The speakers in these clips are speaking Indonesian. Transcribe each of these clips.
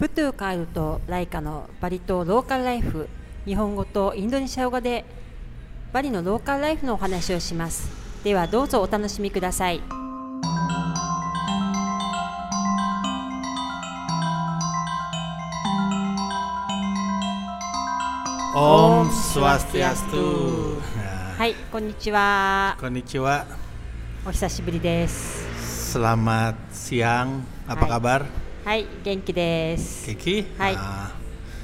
プトゥカエルとライカのバリ島ローカルライフ日本語とインドネシア語でバリのローカルライフのお話をしますではどうぞお楽しみください Om Swastiastu. はいこんにちは Konnichiwa. お久しぶりです Selamat siang. Apa Hai. kabar? はい、元気です。元？はい。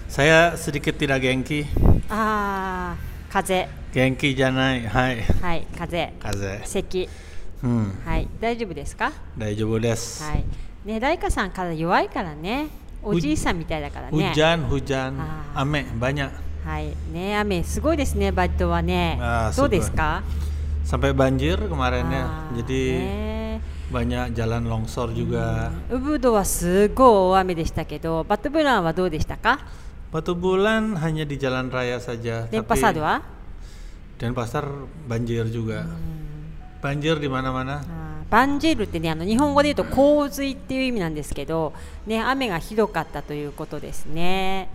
さやすりけてら元気？ああ、風。元気じゃない、はい。はい、風。風。咳。うん。はい、大丈夫ですか？大丈夫です。はい。ね、大花さん体弱いからね。おじいさんみたいだからね。ふじゃん、ふじゃん。雨、ばにゃ。はい、ね、雨すごいですね、バッドはね。ああ、そうですか？sampai banjir ゅで banyak jalan longsor juga. ウブドはすごい大雨でしたけどバットブランはどうでしたか Batu bulan hanya di jalan raya saja. 電波サードは Denpasar banjir juga. Banjir di mana-mana. あーバンジェルってねあの日本語で言うと洪水っていう意味なんですけど、ね、雨がひどかったということですね。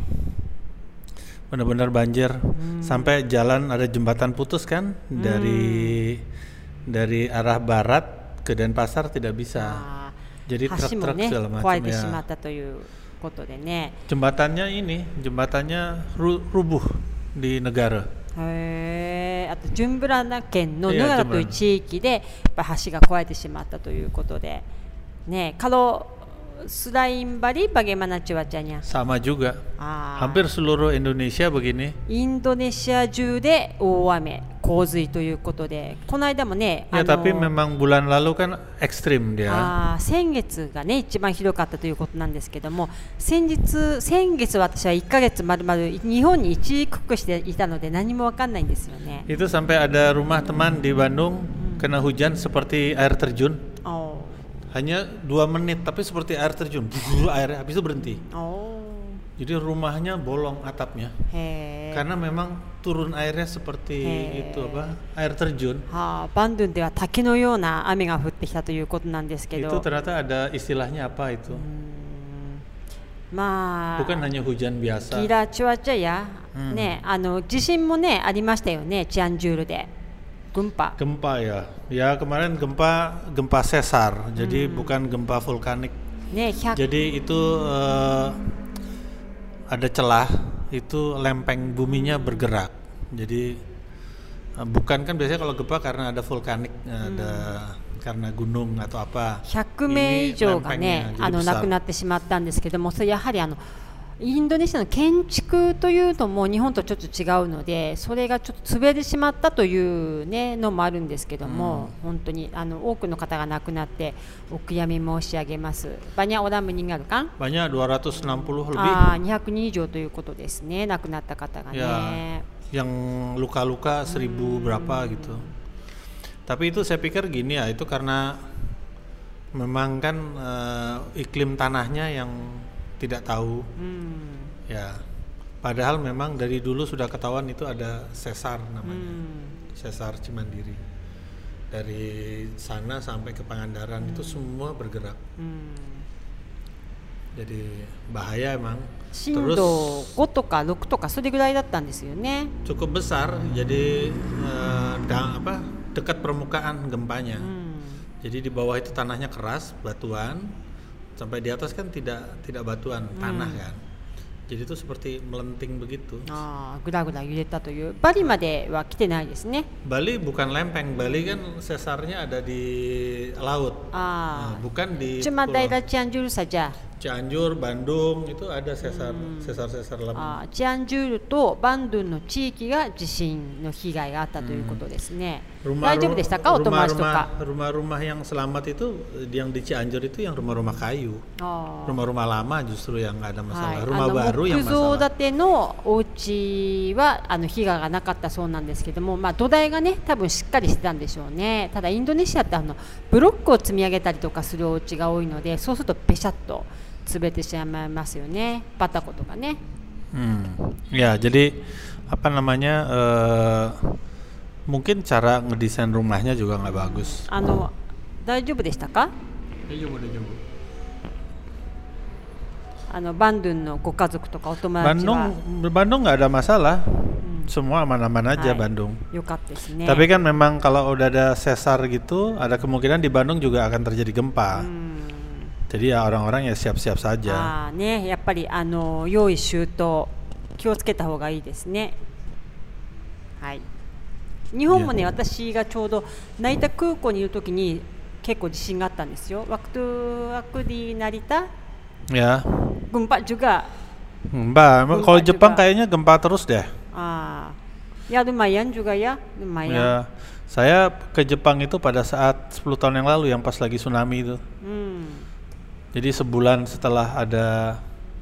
benar-benar banjir sampai jalan ada jembatan putus kan dari dari arah barat ke Denpasar tidak bisa. Jadi truk-truk segala macam ya. Jembatannya ini, jembatannya rubuh di negara. へあとジュンブラナ県のヌガラという地域でやっぱ橋が壊れてしまったということで、ね、カロスラインバリ iya, bagaimana cuacanya? Sama juga. Hampir seluruh Indonesia begini. Indonesia 洪水ということで、この間もね、ya あ tapi の memang bulan lalu kan ekstrim dia あー先月がね一番ひどかったということなんですけども先日先月私は1ヶ月まるまる日本に一時帰国していたので何もわかんないんですよね。itu sampai ada rumah teman di Bandung kena hujan seperti air terjun お hanya dua menit tapi seperti air terjun air habis itu berhenti ーお Jadi rumahnya bolong atapnya. He. Karena memang turun airnya seperti He. itu apa? air terjun. Ha, Bandung dia taki no yona ame ga. Itu ternyata ada istilahnya apa itu? Hmm. Ma Bukan hanya hujan biasa. Kira cuaca ya. Hmm. Ne, ano jishin mo Cianjur de. Gempa. Ya. Ya kemarin gempa gempa sesar. Jadi hmm. bukan gempa vulkanik. Ne, 100... Jadi itu uh, ada celah itu lempeng buminya bergerak. Jadi eh, bukan kan biasanya kalau gempa karena ada vulkanik ada karena gunung atau apa. 100名以上がね Ini lempengnya あの jadi 亡 besar. くなってしまったんですけどもそれやはりあの インドネシアの建築というのも日本とちょっと違うのでそれがちょっと潰れてしまったという、ね、のもあるんですけども、本当にあの多くの方が亡くなってお悔やみ申し上げます。バニャオラムニガルカン Banyak 260 lebih あー200人以上ということですね亡くなった方が ya ね。yang luka-luka seribu berapa gitu. Tapi itu saya pikir gini ya itu karena memang kan eh, iklim tanahnya yang tidak tahu hmm. ya padahal memang dari dulu sudah ketahuan itu ada sesar namanya hmm. sesar Cimandiri dari sana sampai ke Pangandaran hmm. itu semua bergerak hmm. jadi bahaya emang terus cukup besar jadi uh, apa dekat permukaan gempanya hmm. jadi di bawah itu tanahnya keras batuan sampai di atas kan tidak tidak batuan hmm. tanah kan jadi itu seperti melenting begitu. Ah, gula-gula tuh. Bali made wa kite nai desu ne. Bali bukan lempeng. Bali kan sesarnya ada di laut. Ah. ah bukan di Cuma daerah Cianjur saja. Cianjur, Bandung itu ada sesar hmm. sesar-sesar lempeng. Ah, Cianjur to Bandung no chiki ga jishin no higai ga atta desu ne. 地域が地震の被害があったということですね、大丈夫でしたかお友達とか rumah-rumah yang selamat itu yang di Cianjur itu yang rumah-rumah kayu. あー rumah-rumah lama justru yang nggak ada は masalah. い、rumah あの baru 木 yang 造 masalah. 建てのお家はあの被害がなかったそうなんですけども、まあ、土台がね多分しっかりしてたんでしょうね。ただインドネシアってあのブロックを積み上げたりとかするお家が多いのでそうするとべしゃっと潰れてしまいますよね。バタコとかね。Hmm. ya jadi apa namanya eh, mungkin cara ngedesain rumahnya juga nggak bagus あの大丈夫でしたか あのバンドゥンのご家族とかお友達 Bandung は Bandung nggak ada masalah. うん Semua aman-aman aja Hai. Bandung. よかったですね。 Tapi kan memang kalau udah ada sesar gitu, ada kemungkinan di Bandung juga akan terjadi gempa. うん、 Jadi ya orang-orang ya siap-siap saja. ああね、やっぱりあの用意周到気 日本もね、私がちょうど成田空港にいるときに結構地震があったんですよ。waktu aku di Narita Ya. gempa juga. Gempa. Gempa Kalau Jepang juga. kayaknya gempa terus deh. Ah, ya lumayan juga ya, lumayan. Ya. Saya ke Jepang itu pada saat 10 tahun yang lalu yang pas lagi tsunami itu. Hmm. Jadi sebulan setelah ada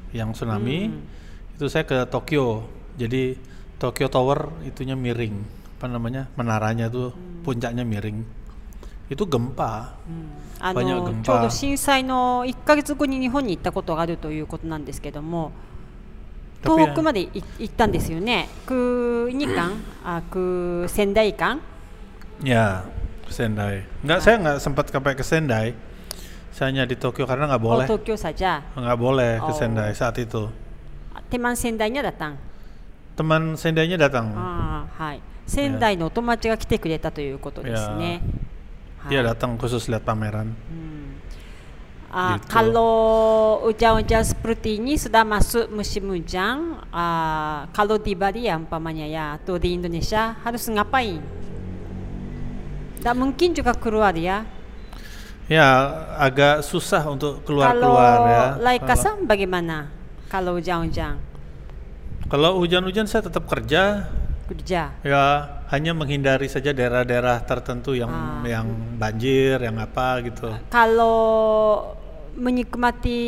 yang tsunami, Hmm. itu saya ke Tokyo. Jadi Tokyo Tower itunya miring, apa namanya menaranya tuh Hmm. puncaknya miring. Itu gempa. あバニャの軍ちょうどパ震災の1ヶ月後に日本に行ったことがあるということなんですけども Tapi 東北までい行ったんですよね。く2間あく仙台間 Ya, ke Sendai. Enggak, saya nggak sempat sampai ke Sendai. Saya hanya di Tokyo karena nggak お boleh, 東京さじゃ nggak boleh ke Oh. Sendai saat itu. あテマン仙台にはだったん Teman Sendainya datang. あーはい 仙台のお友達が来てくれたということですね。はい Dia datang khusus lihat pameran. Hmm. Ah, Gitu. kalau hujan-hujan seperti ini sudah masuk musim hujan, ah, kalau di Bali ya umpamanya ya atau di Indonesia harus ngapain? Tak mungkin juga keluar ya. Ya, agak susah untuk kalau keluar-keluar ya. Laika Kalau- san bagaimana? Kalau hujan-hujan Kalau hujan-hujan saya tetap kerja, kerja. Ya, hanya menghindari saja daerah-daerah tertentu yang ah. yang banjir, yang apa gitu. Kalau menikmati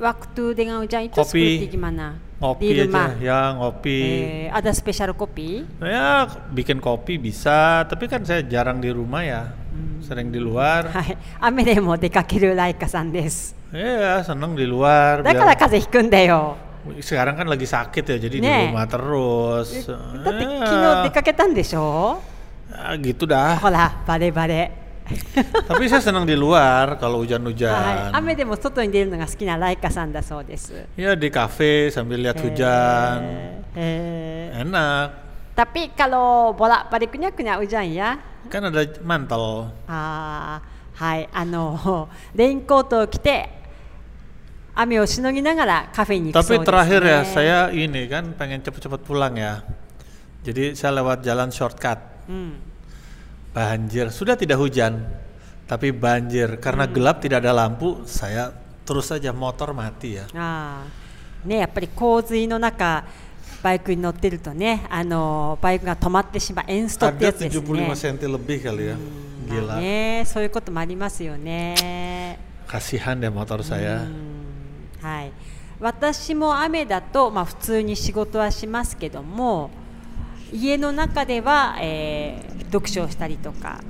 waktu dengan hujan itu kopi. seperti gimana? Ngopi di rumah. aja, ya ngopi. Eh, ada spesial kopi? Ya, bikin kopi bisa, tapi kan saya jarang di rumah ya. Hmm. Sering di luar. Ame demo dekakiru Laika san desu. Iya, senang di luar. Dakara kaze hikun da yo sekarang kan lagi sakit ya, jadi di Nih. rumah terus. だって昨 Ya, 日出かけたんでしょ ya, gitu dah. ほら、バレバレ。 tapi saya senang di luar kalau はい、 hujan-hujan. 雨でも外に出るのが好きなライカさんだそうです。 Ya di kafe sambil lihat hujan. Eh, eh. Enak. Tapi kalau bolak-baliknya kena hujan ya. Kan ada mantel. あーはい、あのレインコートを着て 雨をしのぎながらカフェに行くそう Tapi です、ね。 terakhir ya saya ini kan pengen cepet-cepet pulang ya. Jadi saya lewat jalan shortcut. うん、 Banjir, sudah tidak hujan, tapi banjir karena gelap tidak ada lampu. Saya terus saja motor mati ya. あーねやっぱり洪水の中バイクに乗ってるとねあのバイクが止まってしまうエンストってや Ada つですね。 75 cm lebih kali ya. まあ Gila. ねそういうこともありますよね。 Kasihan deh motor う saya. ん はい。私も雨だとまあ普通に仕事はしますけども家の中では、えー読書をしたりとか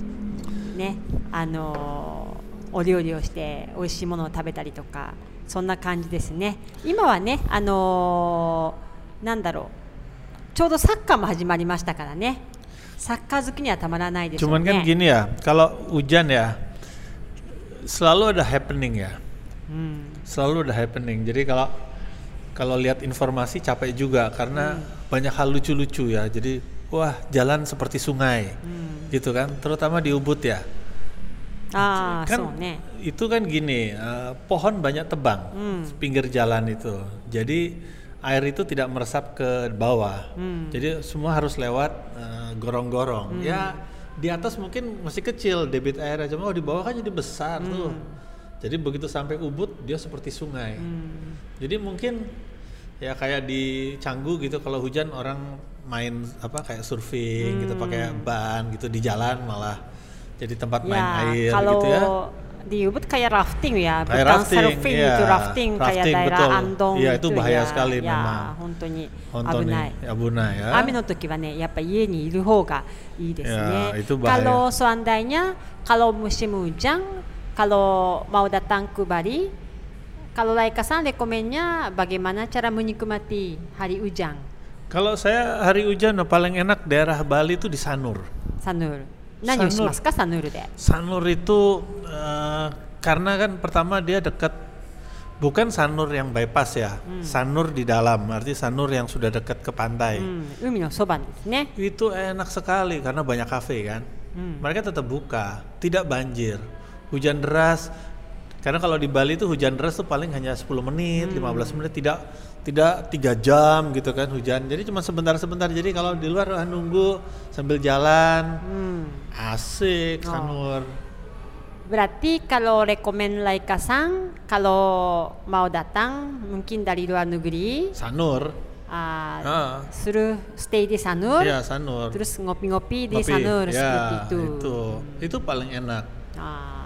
ねあのーお料理をして美味しいものを食べたりとかそんな感じですね。今はねあのーなんだろうちょうどサッカーも始まりましたからねサッカー好きにはたまらないでしょう Cuman。kan gini ya, kalau hujan ya selalu ada happening ya. hmm. selalu udah happening jadi kalau kalau lihat informasi capek juga karena hmm. banyak hal lucu-lucu ya jadi wah jalan seperti sungai hmm. gitu kan terutama di Ubud ya ah, kan so, itu kan gini uh, pohon banyak tebang hmm. pinggir jalan itu jadi air itu tidak meresap ke bawah hmm. jadi semua harus lewat uh, gorong-gorong hmm. ya di atas mungkin masih kecil debit airnya cuma oh, di bawah kan jadi besar hmm. tuh jadi begitu sampai Ubud dia seperti sungai. Hmm. Jadi mungkin ya kayak di Canggu gitu kalau hujan orang main apa kayak surfing gitu, hmm. gitu pakai ban gitu di jalan malah jadi tempat main ya, air kalau gitu ya. Di Ubud kayak rafting ya, kayak rafting, surfing ya. itu rafting, rafting kayak daerah. Andong. Iya itu gitu bahaya ya, sekali ya, memang. Hontoni, abunai. Ya. Yappa iye ni iru hou ga ii itu bahaya. Kalau seandainya kalau musim hujan kalau mau datang ke Bali, kalau Laika San rekomennya bagaimana cara menikmati hari hujan? Kalau saya hari hujan nah, paling enak daerah Bali itu di Sanur. Sanur. Nah, Sanur. Mas Sanur deh. Sanur itu uh, karena kan pertama dia dekat bukan Sanur yang bypass ya. Hmm. Sanur di dalam, arti Sanur yang sudah dekat ke pantai. Hmm. Umi soban, ne? Itu enak sekali karena banyak kafe kan. Hmm. Mereka tetap buka, tidak banjir Hujan deras, karena kalau di Bali itu hujan deras tuh paling hanya 10 menit, 15 menit, tidak tidak tiga jam gitu kan hujan. Jadi cuma sebentar-sebentar. Jadi kalau di luar ah, nunggu sambil jalan, うん、asik Oh. Sanur. berarti kalau rekomen Laika Sang kalau mau datang mungkin dari luar negeri Sanur. ah, Ah. suruh stay di Sanur Iya, Sanur. terus ngopi-ngopi di Ngopi. Sanur Ya, seperti itu. itu. Itu paling enak. Ah,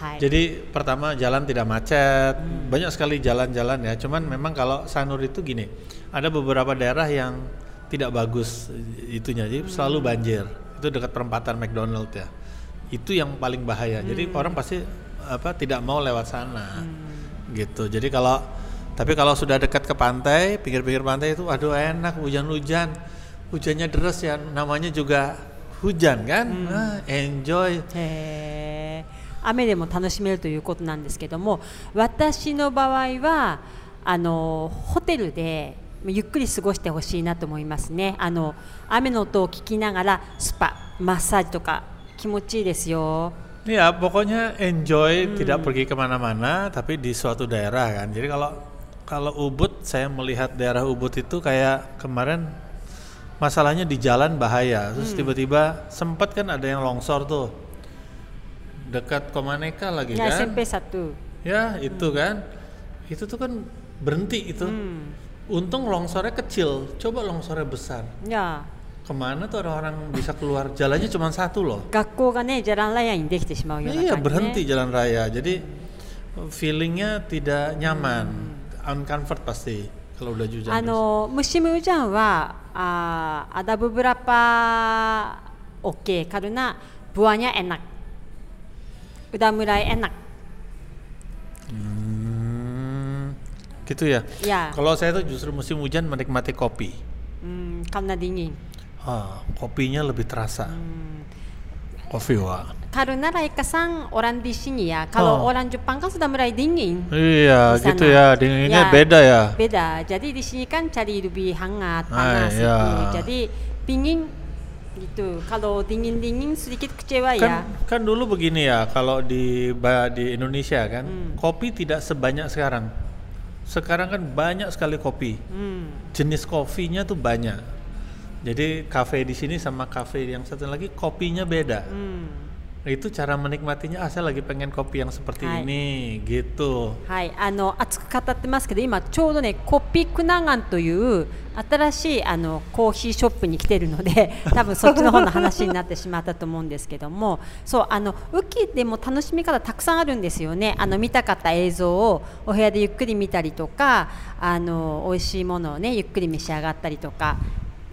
hai. Jadi pertama jalan tidak macet, banyak sekali jalan-jalan ya. Cuman memang kalau Sanur itu gini, ada beberapa daerah yang tidak bagus itunya, jadi selalu banjir. Itu dekat perempatan McDonald ya. Itu yang paling bahaya. Jadi orang pasti apa tidak mau lewat sana, gitu. Jadi kalau tapi kalau sudah dekat ke pantai, pinggir-pinggir pantai itu, aduh enak hujan-hujan, hujannya deras ya, namanya juga hujan kan, Ah, enjoy. へー雨でも楽しめるということなんですけども私の場合はあのホテルでゆっくり過ごしてほしいなと思いますねあの雨の音を聞きながらスパマッサージとか気持ちいいですよ Ya pokoknya enjoy tidak pergi kemana-mana tapi di suatu daerah kan. Jadi kalau kalau Ubud saya melihat daerah Ubud itu kayak kemarin masalahnya di jalan bahaya. Terus tiba-tiba sempat kan ada yang longsor tuh dekat Komaneka lagi ya, kan? SMP satu. Ya, itu hmm. kan. Itu tuh kan berhenti itu. Hmm. Untung longsornya kecil, coba longsornya besar. Ya. Ke mana tuh orang-orang bisa keluar? Jalannya cuma satu loh. Kaku kan ya jalan raya yang mau shimau Iya, berhenti jalan raya. Jadi feelingnya tidak hmm. nyaman, hmm. uncomfort pasti kalau udah hujan. Ano, musim hujan wa ah, ada beberapa oke okay, karena buahnya enak udah mulai enak Hmm, gitu ya. ya Kalau saya tuh justru musim hujan menikmati kopi. hmm, karena dingin Ah, kopinya lebih terasa. Kopi wah. karena sang orang di sini ya kalau Oh. orang Jepang kan sudah mulai dingin Iya, gitu ya. Dinginnya Ya. beda ya. beda jadi di sini kan cari lebih hangat Ah, panas ya. itu jadi dingin gitu kalau dingin dingin sedikit kecewa ya Kan, kan dulu begini ya, kalau di di Indonesia kan, Hmm. kopi tidak sebanyak sekarang. Sekarang kan banyak sekali kopi. hmm. jenis kopinya tuh banyak. Jadi kafe di sini sama kafe yang satu lagi kopinya beda. Hmm. Itu cara menikmatinya. Ah, saya lagi pengen kopi yang seperti ini, gitu. はい、あの熱く語ってますけど今ちょうどねコピクナガンという新しいあのコーヒーショップに来てるので 多分そっちの方の話になってしまったと思うんですけどもそうあの雨季でも楽しみ方たくさんあるんですよねあの見たかった映像をお部屋でゆっくり見たりとかあの美味しいものをねゆっくり召し上がったりとか。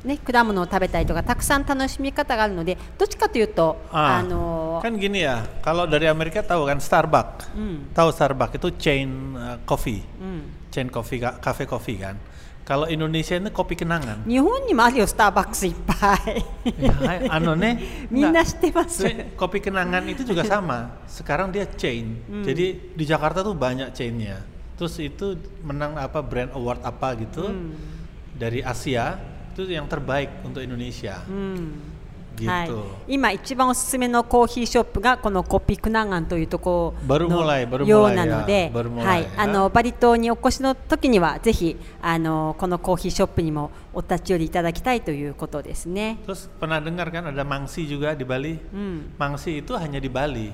ね、果物を食べたりとかたくさん楽しみ方があるのでどっちかというと Ah, あの kan gini ya. Kalau dari Amerika tahu kan Starbucks. うん、 Tahu Starbucks itu chain uh, coffee, うん、 chain coffee, ka- cafe coffee kan. Kalau Indonesia ini kopi kenangan. 日本にもあるよスターバックスいっぱい ya, anu nih. みん enggak. な知ってます。 Sebenarnya kopi kenangan itu juga sama. Sekarang dia chain. Jadi di Jakarta tuh banyak chainnya. Terus itu menang apa brand award apa gitu dari Asia itu yang terbaik untuk Indonesia. うん。 Gitu. はい、今一番おすすめのコーヒーショップがこのコピクナガンというところ Baru mulai, baru のよう mulai なので ya,、baru mulai はい、 ya. あのバリ島にお越しの時にはぜひあのこのコーヒーショップにもお立ち寄りいただきたいということですね。 Terus pernah dengar kan ada mangsi juga di Bali? うん、 Mangsi itu hanya di Bali.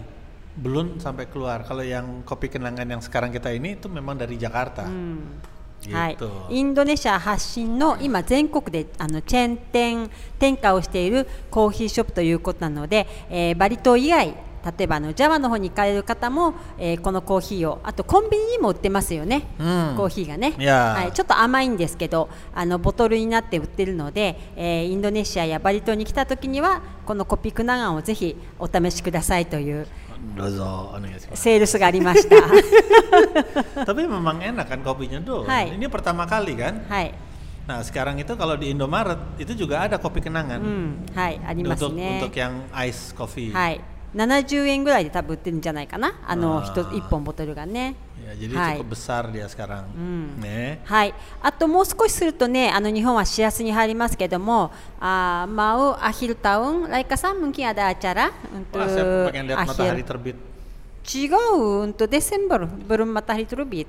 Belum sampai keluar. Kalau yang kopi kenangan yang sekarang kita ini itu memang dari Jakarta. うん。 Gitu. はい、インドネシア発信の今全国であのチェーン店展開をしているコーヒーショップということなので、えーバリ島以外例えばあのジャワの方に行かれる方も、えーこのコーヒーをあとコンビニにも売ってますよね、Hmm. コーヒーがね、はい、ちょっと甘いんですけどあのボトルになって売ってるので、えーインドネシアやバリ島に来た時にはこのコピクナガンをぜひお試しくださいというDozo, ano ya sih? セールスがありました。 Tapi memang enak kan kopinya tuh. Hai. Ini pertama kali kan. はい、 Nah sekarang itu kalau di Indomaret itu juga ada kopi kenangan うん、はい、あります untuk ね untuk。yang ice coffee. はい、 70円ぐらいで多分売ってるんじゃないかなあのあー一つ1本ボトルがね Ya, jadi Hai. cukup besar dia sekarang. Ne. はい、あともう少しするとね、あの日本はシアスに入りますけども、あー mau akhir tahun, Laika san mungkin ada acara untuk Wah, saya pengen lihat matahari akhir. terbit. Jigau untuk Desember belum matahari terbit.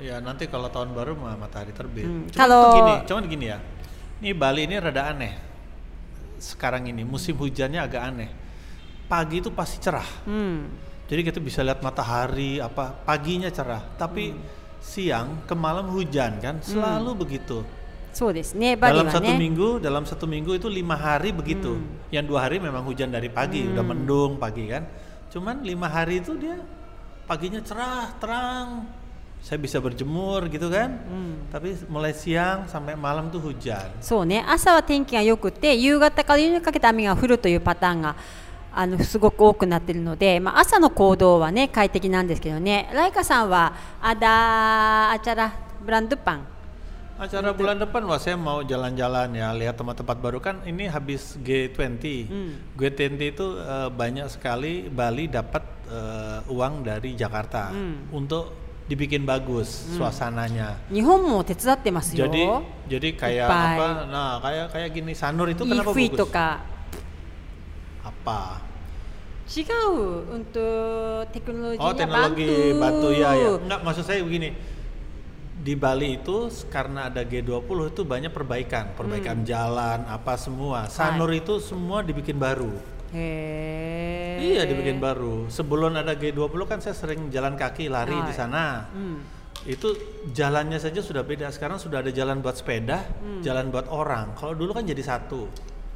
Ya, nanti kalau tahun baru mah matahari terbit. Hmm, Cuman kalau- tuh gini, cuman gini ya. Ini Bali ini rada aneh. Sekarang ini musim hujannya agak aneh. Pagi itu pasti cerah. Hmm. Jadi kita bisa lihat matahari apa paginya cerah, tapi Hmm. siang ke malam hujan kan selalu begitu. そうですね、バリ Dalam は satu ね。 minggu, dalam satu minggu itu lima hari begitu. Yang dua hari memang hujan dari pagi, udah mendung pagi kan. Cuman lima hari itu dia paginya cerah, terang. Saya bisa berjemur gitu kan. Tapi mulai siang sampai malam tuh hujan. そうね、朝は天気が良くて、夕方から夜にかけて雨が降るというパターンが あのすごく多くなっているので、まあ、朝の行動はね快適なんですけどね、ライカさんはアダアチャラブランドパン、 Acara bulan depan wah saya mau jalan-jalan ya, lihat tempat-tempat baru kan ini habis G20. G20 itu eh, banyak sekali Bali dapat eh, uang dari Jakarta untuk dibikin bagus suasananya. 日本も手伝ってますよ。 Jadi jadi kayak Dubai. apa? Nah, kayak kayak gini Sanur itu イー kenapa フィーと bagus? か apa? Jika untuk teknologi Oh teknologi batu. batu ya ya. Enggak maksud saya begini. Di Bali itu karena ada G20 itu banyak perbaikan, perbaikan hmm. jalan apa semua. Sanur itu semua dibikin baru. Hei. Iya dibikin baru. Sebelum ada G20 kan saya sering jalan kaki lari Hai. di sana. Hmm. Itu jalannya saja sudah beda. Sekarang sudah ada jalan buat sepeda, hmm. jalan buat orang. Kalau dulu kan jadi satu.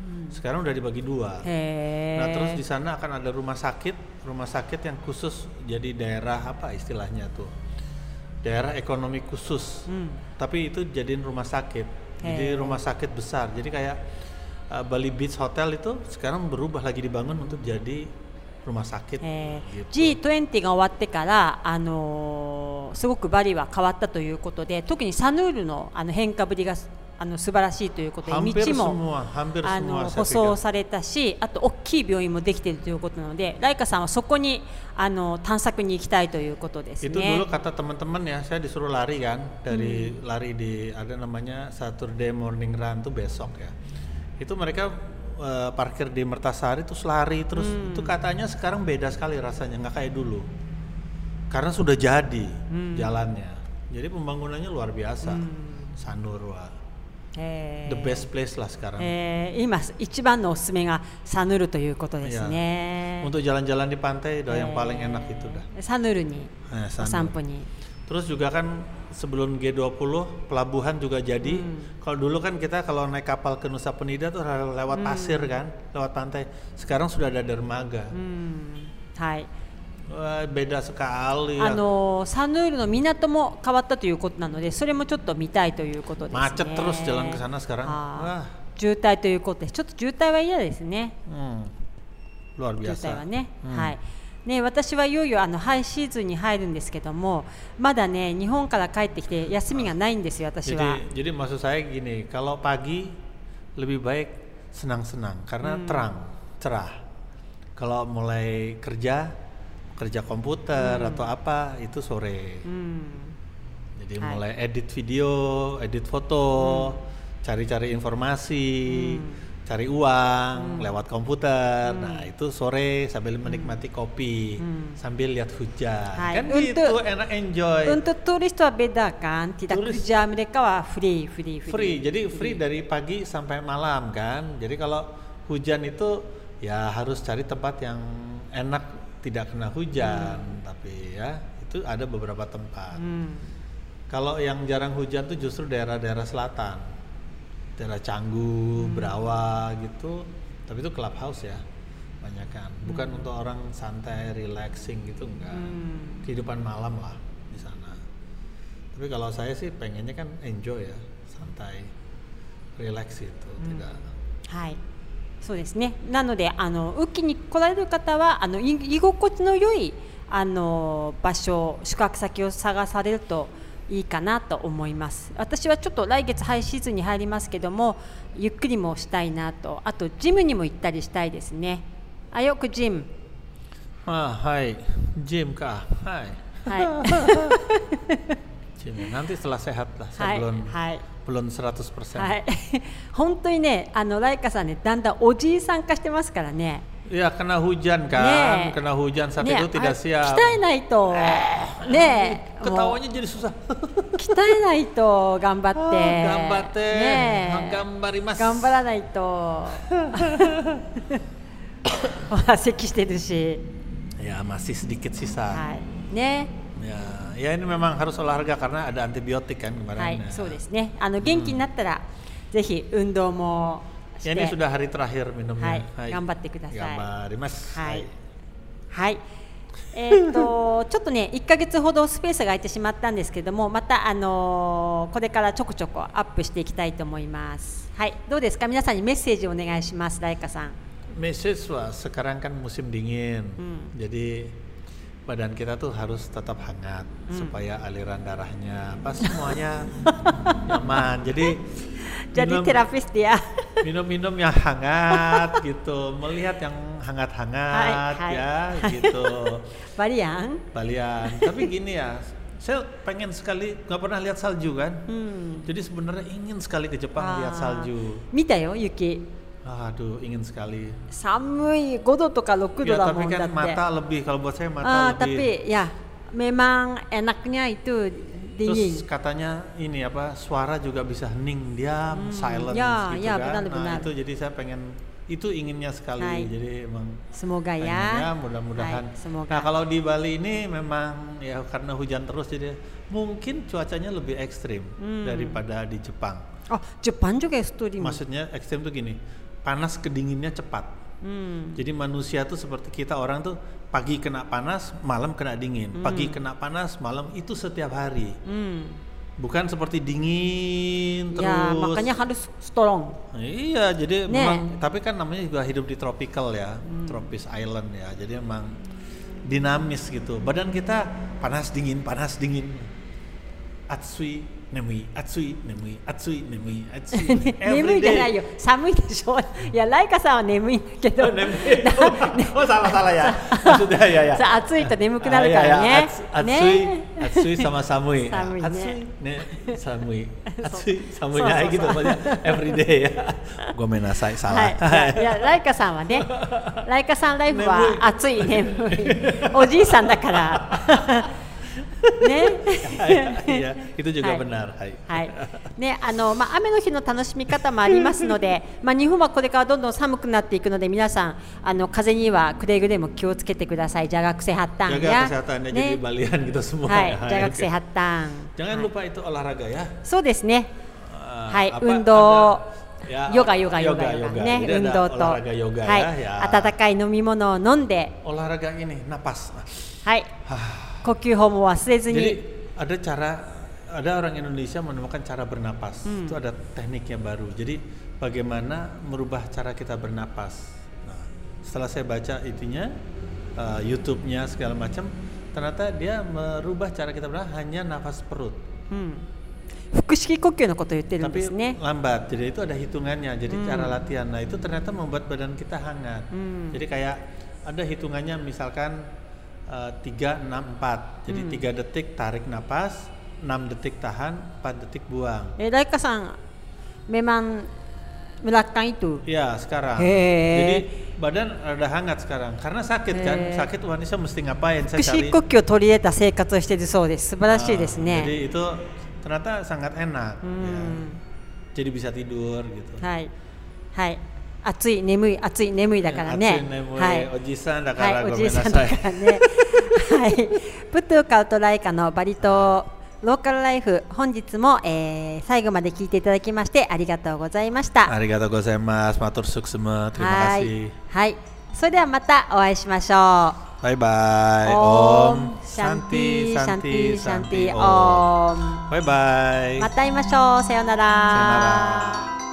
Hmm. Sekarang udah dibagi dua. Hey. Nah terus di sana akan ada rumah sakit, rumah sakit yang khusus jadi daerah apa istilahnya tuh, daerah ekonomi khusus. Hmm. Tapi itu jadiin rumah sakit, hey. jadi rumah sakit besar. Jadi kayak uh, Bali Beach Hotel itu sekarang berubah lagi dibangun untuk jadi rumah sakit. Hey. Gitu. G20 あの素晴らしいということで Hampir 道も semua, hampir あ semua の saya 舗装 pikir. されたしあと大きい病院もできているということなのでライカさんはそこにあの探索に行きたいということです Itu ね dulu。kata teman-teman ya, saya disuruh lari kan dari lari di ada namanya Saturday Morning Run tuh besok ya. Itu mereka eh, parkir di Mertasari terus lari terus itu katanya sekarang beda sekali rasanya nggak kayak dulu. Karena sudah jadi jalannya. Jadi pembangunannya luar biasa. Sanur wah. え The best place lah sekarang. えー今一番のおすすめがサヌールということですね。 Untuk jalan-jalan di pantai udah yang paling enak itu dah. サヌールに Eh, お Sanur. 散歩に。 Terus juga kan sebelum G20 pelabuhan juga jadi. Kalau dulu kan kita kalau naik kapal ke Nusa Penida tuh harus lewat pasir kan, lewat pantai. Sekarang sudah ada dermaga. うん はい。Wah, beda sekali あ.のサヌールの港も変わったということなので、それもちょっと見たいということですね。Macet terus jalan ke sana sekarang. 渋滞ということです。ちょっと渋滞は嫌ですね。hmm, luar 渋滞 biasa. はね。うんはい。ね、私はいよいよあのハイシーズンに入るんですけども、まだね日本から帰ってきて休みがないんですよ私は。Jadi, jadi maksud saya gini, kalau pagi lebih baik senang-senang karena terang, cerah. Kalau mulai kerja, kerja komputer atau apa itu sore. うん。Jadi Hai. mulai edit video, edit foto, cari-cari informasi, cari uang lewat komputer. Nah itu sore sambil menikmati kopi, sambil lihat hujan. Hai. Kan Untuk- gitu enak enjoy. Untuk turis itu beda kan, tidak Turis- kerja mereka wah free, free, free. Free, jadi free dari pagi sampai malam kan. Jadi kalau hujan itu ya harus cari tempat yang enak tidak kena hujan. Tapi ya itu ada beberapa tempat. Hmm. Kalau yang jarang hujan tuh justru daerah-daerah selatan, daerah Canggu, Brawa gitu. Tapi itu clubhouse ya, banyak kan. Bukan untuk orang santai, relaxing gitu enggak. Hmm. Kehidupan malam lah di sana. Tapi kalau saya sih pengennya kan enjoy ya, santai, relax itu, tidak. はい。そうですね。なので、あの雨季に来られる方は、あのい居心地の良いあの場所、宿泊先を探されるといいかなと思います。私はちょっと来月ハイシーズンに入りますけども、ゆっくりもしたいなと、あとジムにも行ったりしたいですね。あ、よくジム。Ah, hai. Gym kah? Hai. はい。Gym. Nanti setelah sehat lah. は Saya いはい。belum 100%. はい、本当にね、あのライカさんね、だんだんおじいさん化してますからね。 Ya kena hujan kan, Nih. kena hujan saat ね itu tidak あ siap. 鍛えないと、ねえ、もう Ketawanya jadi susah. 鍛えないと頑張って、 Ah, Gambatte. ねえ、 Gambarimasu. 頑張らないと。ほら咳してるし、 Ya masih sedikit sisa. はい、ね、 Ya, Ya ini memang harus olahraga karena ada antibiotik kan kemarin. はい、ya. そうですね。あの元気になったら、ぜひ運動もして。ini sudah hari terakhir minumnya. Hai, gambatte kudasai. Gambarimasu. はい。はい。えーっとちょっとね1ヶ月ほどスペースが空いてしまったんですけどもまたあのーこれからちょこちょこアップしていきたいと思います。はい。どうですか皆さんにメッセージをお願いします。ライカさん。Message wah, sekarang kan musim dingin, Hmm. jadi badan kita tuh harus tetap hangat hmm. supaya aliran darahnya apa semuanya nyaman. Jadi jadi minum, terapis dia. Minum-minum yang hangat gitu, melihat yang hangat-hangat ya hai. gitu. Balian. Balian. Tapi gini ya, saya pengen sekali nggak pernah lihat salju kan. Hmm. Jadi sebenarnya ingin sekali ke Jepang ah. lihat salju. Mita yo Yuki. Aduh, ingin sekali. 寒い5度とか6度 Ya だも tapi んだ kan って。 mata lebih kalau buat saya mata Ah, lebih. tapi ya memang enaknya itu dingin. Terus katanya ini apa suara juga bisa hening diam, silence ya, gitu ya, kan. benar, nah benar. itu jadi saya pengen itu inginnya sekali. Hai. Jadi emang Semoga pengennya ya. mudah-mudahan. Hai, semoga. Nah kalau di Bali ini memang ya karena hujan terus jadi mungkin cuacanya lebih ekstrim Hmm. daripada di Jepang. Ah, Jepang juga ekstrim. Maksudnya ekstrim tuh gini, panas kedinginnya cepat. Hmm. Jadi manusia tuh seperti kita orang tuh pagi kena panas, malam kena dingin. Pagi kena panas, malam itu setiap hari. Hmm. Bukan seperti dingin terus. Ya, makanya harus strong. Iya, jadi Nih. memang tapi kan namanya juga hidup di tropical ya, tropis island ya. Jadi emang dinamis gitu. Badan kita panas dingin, panas dingin. Atsui, 眠い、暑い、眠い、暑い、眠い、暑い。眠いじゃないよ、寒いでしょいや、ライカさんは眠いけど。さらさらや。さあ、暑いと眠くなるからね。暑い、暑い、寒い、寒い。暑い、ね、寒い。暑い、寒い、ないけど、まだ。エブリデイや。ごめんなさい、さあ。いや、ライカさんはね。ライカさんライフは暑い、眠い。おじいさんだから。ね、い、はい。ね、あの、まあ、雨の日の楽しみ方もありますので。まあ、日本はこれからどんどん寒くなっていくので、皆さん、あの、風にはくれぐれも気をつけてください。じゃ、学生発端。はい。じゃ、学生発端。そうですね。はい、運動。ヨガヨガヨガね運動とはい温かい飲み物を飲んで。はい。呼吸法も忘れず Jadi に、 ada cara ada orang Indonesia menemukan cara bernapas. Hmm. Itu ada tekniknya baru. Jadi bagaimana merubah cara kita bernapas. Nah, setelah saya baca intinya uh, YouTube-nya segala macam, ternyata dia merubah cara kita bernapas hanya nafas perut. うん、腹式呼吸のことを言ってるんで Tapi すね。 lambat. Jadi itu ada hitungannya. Jadi cara latihan. Nah, itu ternyata membuat badan kita hangat. Hmm. Jadi kayak ada hitungannya misalkan uh, 3, 6, 4 jadi hmm. detik tarik nafas enam detik tahan empat detik buang. Eh dari san memang melakukan itu? Ya sekarang. He. jadi badan rada hangat sekarang. Karena sakit kan? He. kan sakit wanita mesti ngapain? Saya cari. Torieta seikatsu shiteru sou ah, desu jadi itu ternyata sangat enak. Hmm. ya. jadi bisa tidur gitu. Hai. Hai. 暑い眠い暑い眠いだからね。はい、おじさんだから、はい、おじさんだからね。はい、プトゥカウトライカのバリ島ローカルライフ本日も、えー、最後まで聞いていただきましてありがとうございました。ありがとうございます。マトルスクスム、トリマ。はい、それではまたお会いしましょう。バイバイ。オームシャンティシャンティシャンティオーム。バイバイ。また会いましょう。さようなら。さようなら。